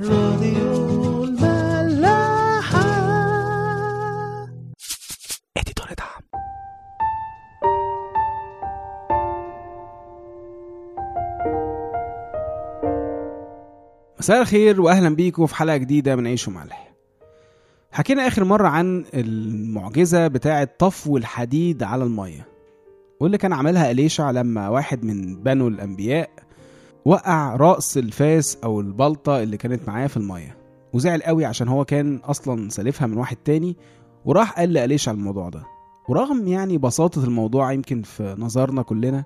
راديو الملاحة. اديتور دعم. مساء الخير واهلا بيكم في حلقة جديدة من عيش وملح. حكينا آخر مرة عن المعجزة بتاعة طفو الحديد على المية واللي كان عملها أليشع لما واحد من بنو الأنبياء وقع راس الفاس أو البلطة اللي كانت معاه في المية. وزعل قوي عشان هو كان أصلا سالفها من واحد تاني وراح قال لأليشع الموضوع ده. ورغم يعني بساطة الموضوع يمكن في نظرنا كلنا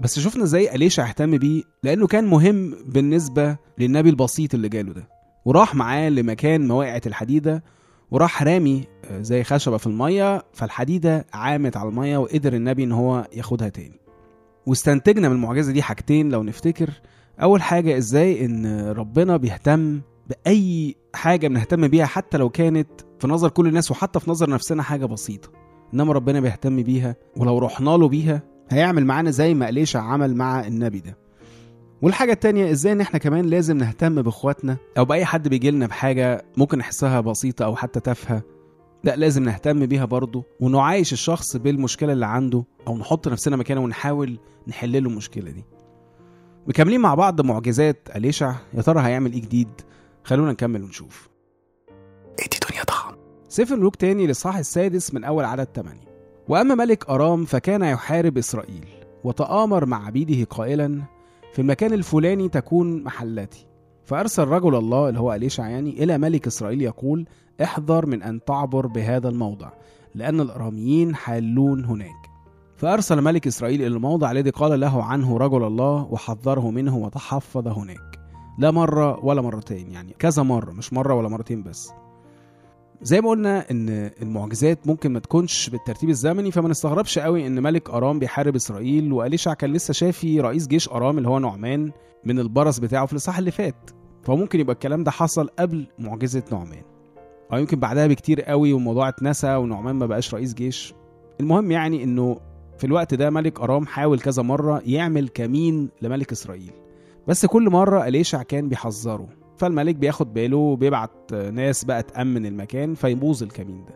بس شفنا إزاي أليشع اهتم بيه لأنه كان مهم بالنسبة للنبي البسيط اللي جاله ده. وراح معاه لمكان ما وقعت الحديدة وراح رامي آه، زي خشبة في المية فالحديدة عامت على المية وقدر النبي إن هو ياخدها تاني. واستنتجنا من المعجزة دي حاجتين لو نفتكر. أول حاجة إزاي إن ربنا بيهتم بأي حاجة بنهتم بيها حتى لو كانت في نظر كل الناس وحتى في نظر نفسنا حاجة بسيطة إنما ربنا بيهتم بيها ولو رحنا له بيها هيعمل معانا زي ما أليشع عمل مع النبي ده. والحاجة التانية إزاي إن إحنا كمان لازم نهتم بإخواتنا أو بأي حد بيجي لنا بحاجة ممكن نحسها بسيطة أو حتى تافهة. لا لازم نهتم بيها برضه ونعايش الشخص بالمشكلة اللي عنده أو نحط نفسنا مكانه ونحاول نحل له المشكلة دي. مكملين مع بعض معجزات أليشع يا ترى هيعمل إيه جديد؟ خلونا نكمل ونشوف. ادي دنيا طعم سفر ملوك تاني للصح السادس من أول عدد 8 وأما ملك أرام فكان يحارب إسرائيل وتآمر مع عبيده قائلا في المكان الفلاني تكون محلتي فأرسل رجل الله اللي هو أليشع يعني إلى ملك إسرائيل يقول احذر من أن تعبر بهذا الموضع لأن الأراميين حالون هناك. فأرسل ملك إسرائيل إلى الموضع الذي قال له عنه رجل الله وحذره منه وتحفظ هناك. لا مرة ولا مرتين يعني كذا مرة مش مرة ولا مرتين بس. زي ما قلنا إن المعجزات ممكن ما تكونش بالترتيب الزمني فما نستغربش قوي إن ملك أرام بيحارب إسرائيل وإليشع كان لسه شافي رئيس جيش أرام اللي هو نعمان من البرص بتاعه في الإصحاح اللي فات. فممكن يبقى الكلام ده حصل قبل معجزة نعمان. أو يمكن بعدها بكتير قوي والموضوع اتنسى ونعمان ما بقاش رئيس جيش. المهم يعني إنه في الوقت ده ملك أرام حاول كذا مرة يعمل كمين لملك إسرائيل. بس كل مرة إليشع كان بيحذره. فالملك بياخد باله وبيبعت ناس بقى تأمن المكان فيبوظ الكمين ده.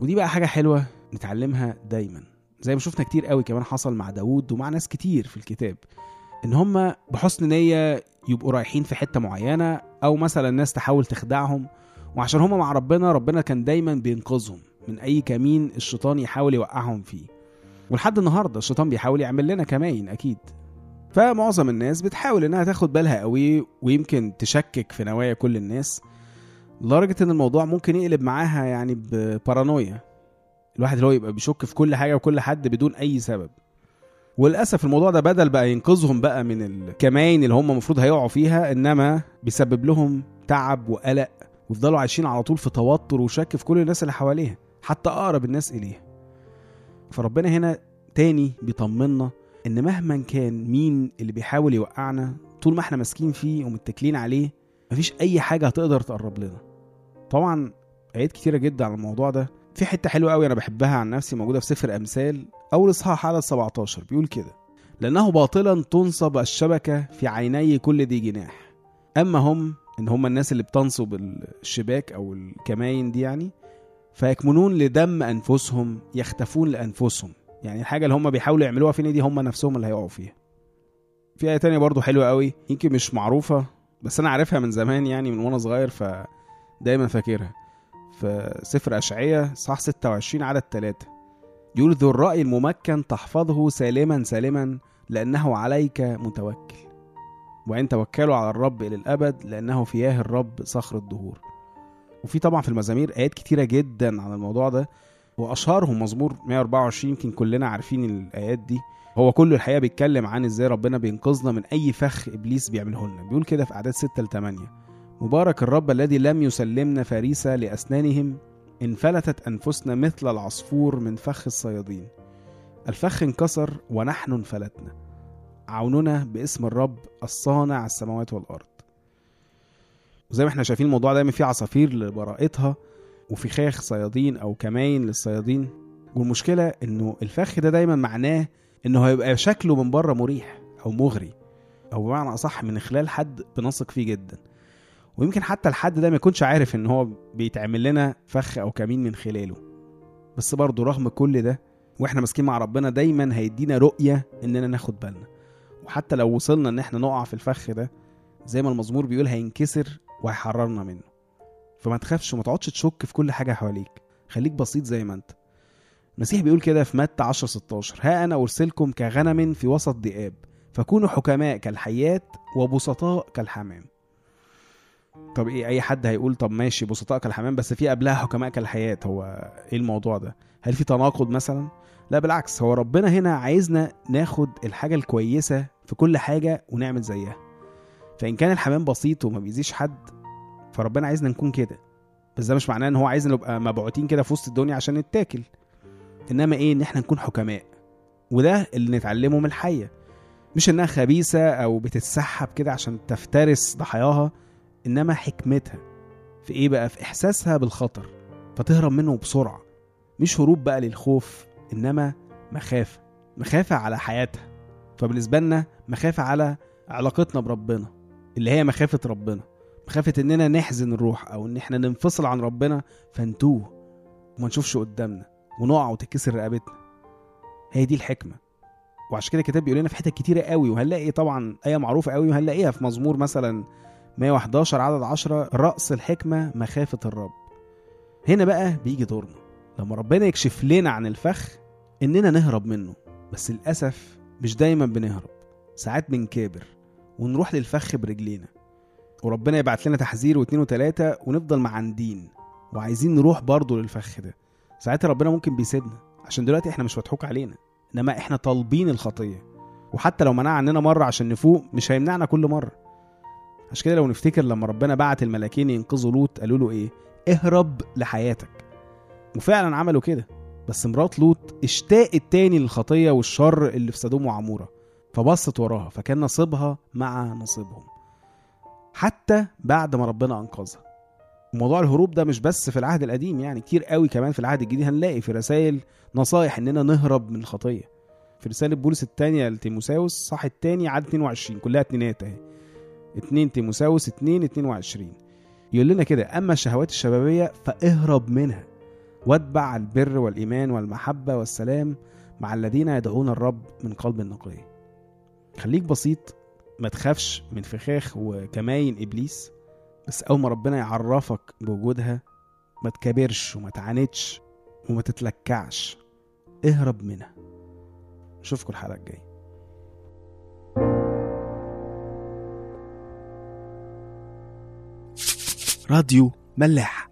ودي بقى حاجة حلوة نتعلمها دايما. زي ما شفنا كتير قوي كمان حصل مع داوود ومع ناس كتير في الكتاب. إن هم بحسن نية يبقوا رايحين في حتة معينة أو مثلا ناس تحاول تخدعهم وعشان هم مع ربنا ربنا كان دايما بينقذهم من أي كمين الشيطان يحاول يوقعهم فيه. ولحد النهارده الشيطان بيحاول يعمل لنا كماين أكيد. فمعظم الناس بتحاول إنها تاخد بالها قوي ويمكن تشكك في نوايا كل الناس لدرجة إن الموضوع ممكن يقلب معاها يعني ببارانويا. الواحد اللي هو يبقى بيشك في كل حاجة وكل حد بدون أي سبب. وللأسف الموضوع ده بدل بقى ينقذهم بقى من الكماين اللي هم المفروض هيقعوا فيها إنما بيسبب لهم تعب وقلق ويفضلوا عايشين على طول في توتر وشك في كل الناس اللي حواليها حتى أقرب الناس إليها. فربنا هنا تاني بيطمنا إن مهما كان مين اللي بيحاول يوقعنا طول ما إحنا ماسكين فيه ومتكلين عليه مفيش أي حاجة هتقدر تقرب لنا. طبعا ايات كتيرة جدا على الموضوع ده. في حتة حلوة قوي أنا بحبها عن نفسي موجودة في سفر أمثال اول اصحاح عدد 17 بيقول كده لأنه باطلا تنصب الشبكة في عيني كل ذي جناح. أما هم إن هم الناس اللي بتنصب الشباك أو الكماين دي يعني فيكمنون لدم أنفسهم يختفون لأنفسهم. يعني الحاجة اللي هم بيحاولوا يعملوها فينا دي هم نفسهم اللي هيقعوا فيها. في آية تانية برضو حلوة قوي يمكن مش معروفة بس أنا عارفها من زمان يعني من وأنا صغير فدايما فاكرها. في سفر أشعية صح 26 عدد 3 يقول ذو الرأي الممكن تحفظه سالما سالما لأنه عليك متوكل. وإن توكلوا على الرب إلى الأبد لأنه فياه الرب صخر الدهور. وفي طبعا في المزامير آيات كتيرة جدا عن الموضوع ده وأشهرهم مزمور 124 يمكن كلنا عارفين الآيات دي. هو كله الحقيقة بيتكلم عن إزاي ربنا بينقذنا من أي فخ إبليس بيعمله لنا. بيقول كده في اعداد 6 ل 8 مبارك الرب الذي لم يسلمنا فريسه لأسنانهم انفلتت أنفسنا مثل العصفور من فخ الصيادين. الفخ انكسر ونحن انفلتنا. عوننا باسم الرب الصانع السماوات والأرض. وزي ما إحنا شايفين الموضوع دايما فيه عصافير لبراءتها وفخاخ صيادين أو كماين للصيادين. والمشكلة إنه الفخ ده دايما معناه إنه هيبقى شكله من بره مريح أو مغري. أو بمعنى أصح من خلال حد بنثق فيه جدا. ويمكن حتى الحد ده ما يكونش عارف إن هو بيتعمل لنا فخ أو كمين من خلاله. بس برضه رغم كل ده وإحنا ماسكين مع ربنا دايما هيدينا رؤية إننا ناخد بالنا. وحتى لو وصلنا إن إحنا نقع في الفخ ده زي ما المزمور بيقول هينكسر وهيحررنا منه. فما تخافش وما تقعدش تشك في كل حاجة حواليك. خليك بسيط زي ما أنت. المسيح بيقول كده في متى 10 16 ها أنا أرسلكم كغنم في وسط ذئاب فكونوا حكماء كالحيات وبسطاء كالحمام. طب إيه أي حد هيقول طب ماشي بسطاء كالحمام بس في قبلها حكماء كالحياة. هو إيه الموضوع ده؟ هل في تناقض مثلا؟ لا بالعكس هو ربنا هنا عايزنا ناخد الحاجة الكويسة في كل حاجة ونعمل زيها. فإن كان الحمام بسيط وما بيأذيش حد فربنا عايزنا نكون كده. بس ده مش معناه إن هو عايزنا نبقى مبعوتين كده في وسط الدنيا عشان نتاكل. إنما إيه؟ إن إحنا نكون حكماء. وده اللي نتعلمه من الحية. مش إنها خبيثة أو بتتسحب كده عشان تفترس ضحاياها. إنما حكمتها في إيه بقى؟ في إحساسها بالخطر فتهرب منه بسرعة. مش هروب بقى للخوف إنما مخافة مخافة على حياتها. فبالنسبة لنا مخافة على علاقتنا بربنا اللي هي مخافة ربنا. مخافة إننا نحزن الروح أو إن إحنا ننفصل عن ربنا فنتوه وما نشوفش قدامنا ونقع وتتكسر رقبتنا. هي دي الحكمة. وعشان كده الكتاب بيقول لنا في حتت كتيرة قوي وهنلاقي طبعا آية معروفة قوي وهنلاقيها في مزمور مثلا 111 عدد 10 رأس الحكمة مخافة الرب. هنا بقى بيجي دورنا. لما ربنا يكشف لنا عن الفخ إننا نهرب منه. بس للأسف مش دايما بنهرب. ساعات بنكابر ونروح للفخ برجلينا. وربنا يبعت لنا تحذير واتنين وتلاتة ونفضل معندين وعايزين نروح برضه للفخ ده. ساعتها ربنا ممكن بيسيبنا. عشان دلوقتي إحنا مش مضحوك علينا. إنما إحنا طالبين الخطية. وحتى لو منع عننا مره عشان نفوق مش هيمنعنا كل مرة. عشان كده لو نفتكر لما ربنا بعت الملاكين ينقذوا لوط قالوا له إيه؟ اهرب لحياتك. وفعلا عملوا كده. بس مرات لوط اشتاقت تاني للخطية والشر اللي في سدوم وعمورة. فبصت وراها فكان نصيبها مع نصيبهم. حتى بعد ما ربنا أنقذها. موضوع الهروب ده مش بس في العهد القديم يعني كتير قوي كمان في العهد الجديد هنلاقي في رسائل نصايح إننا نهرب من الخطية. في رسالة بولس الثانية لتيموساوس صح الثاني عدد 22 كلها اتنينات أهي. 2 تيموساوس 2 22 يقول لنا كده أما الشهوات الشبابية فاهرب منها. واتبع البر والإيمان والمحبة والسلام مع الذين يدعون الرب من قلب نقي خليك بسيط ما تخافش من فخاخ وكماين إبليس بس أول ما ربنا يعرفك بوجودها ما تكبرش وما تعاندش وما تتلكعش. اهرب منها. أشوفكم الحلقة الجاية. راديو ملاح.